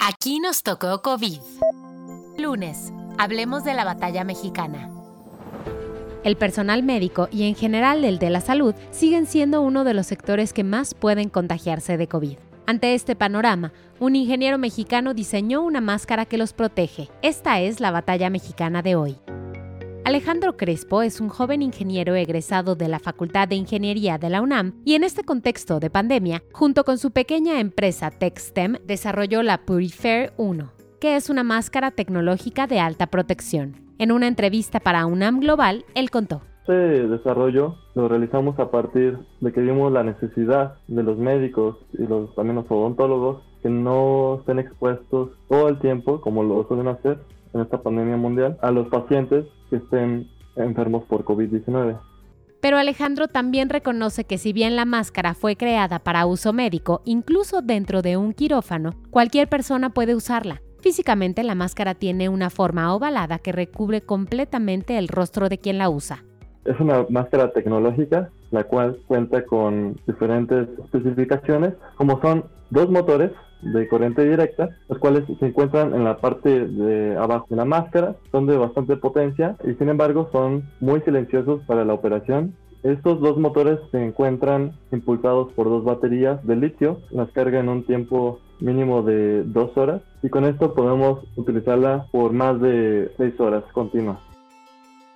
Aquí nos tocó COVID. Lunes, hablemos de la batalla mexicana. El personal médico y en general el de la salud siguen siendo uno de los sectores que más pueden contagiarse de COVID. Ante este panorama, un ingeniero mexicano diseñó una máscara que los protege. Esta es la batalla mexicana de hoy. Alejandro Crespo es un joven ingeniero egresado de la Facultad de Ingeniería de la UNAM y en este contexto de pandemia, junto con su pequeña empresa TechStem, desarrolló la Purifair 1, que es una máscara tecnológica de alta protección. En una entrevista para UNAM Global, él contó. Este desarrollo lo realizamos a partir de que vimos la necesidad de los médicos y los, también los odontólogos que no estén expuestos todo el tiempo, como lo suelen hacer, en esta pandemia mundial a los pacientes que estén enfermos por COVID-19. Pero Alejandro también reconoce que si bien la máscara fue creada para uso médico, incluso dentro de un quirófano, cualquier persona puede usarla. Físicamente la máscara tiene una forma ovalada que recubre completamente el rostro de quien la usa. Es una máscara tecnológica, la cual cuenta con diferentes especificaciones, como son dos motores de corriente directa, los cuales se encuentran en la parte de abajo de la máscara, son de bastante potencia y sin embargo son muy silenciosos para la operación. Estos dos motores se encuentran impulsados por dos baterías de litio, las carga en un tiempo mínimo de dos horas y con esto podemos utilizarla por más de seis horas continuas.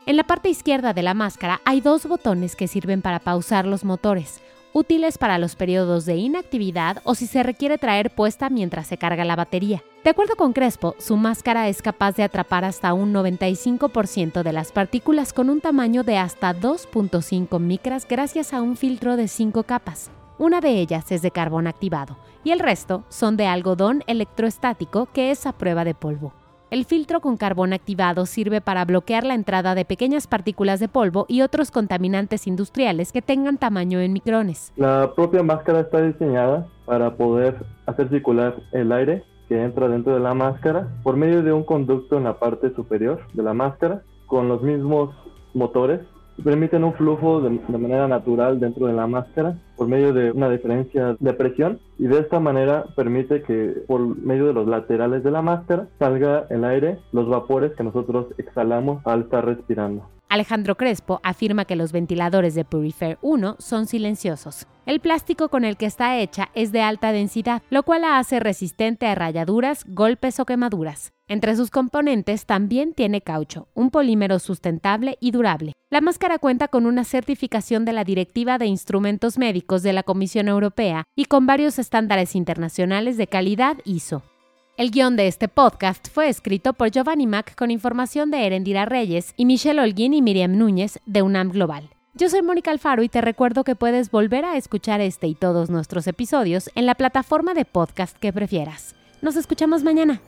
En la parte izquierda de la máscara hay dos botones que sirven para pausar los motores útiles para los periodos de inactividad o si se requiere traer puesta mientras se carga la batería. De acuerdo con Crespo, su máscara es capaz de atrapar hasta un 95% de las partículas con un tamaño de hasta 2.5 micras gracias a un filtro de 5 capas. Una de ellas es de carbón activado y el resto son de algodón electroestático que es a prueba de polvo. El filtro con carbón activado sirve para bloquear la entrada de pequeñas partículas de polvo y otros contaminantes industriales que tengan tamaño en micrones. La propia máscara está diseñada para poder hacer circular el aire que entra dentro de la máscara por medio de un conducto en la parte superior de la máscara con los mismos motores permiten un flujo de, manera natural dentro de la máscara por medio de una diferencia de presión y de esta manera permite que por medio de los laterales de la máscara salga el aire, los vapores que nosotros exhalamos al estar respirando. Alejandro Crespo afirma que los ventiladores de Purifair 1 son silenciosos. El plástico con el que está hecha es de alta densidad, lo cual la hace resistente a rayaduras, golpes o quemaduras. Entre sus componentes también tiene caucho, un polímero sustentable y durable. La máscara cuenta con una certificación de la Directiva de Instrumentos Médicos de la Comisión Europea y con varios estándares internacionales de calidad ISO. El guion de este podcast fue escrito por Giovanni Mac con información de Erendira Reyes y Michelle Holguín y Miriam Núñez de UNAM Global. Yo soy Mónica Alfaro y te recuerdo que puedes volver a escuchar este y todos nuestros episodios en la plataforma de podcast que prefieras. Nos escuchamos mañana.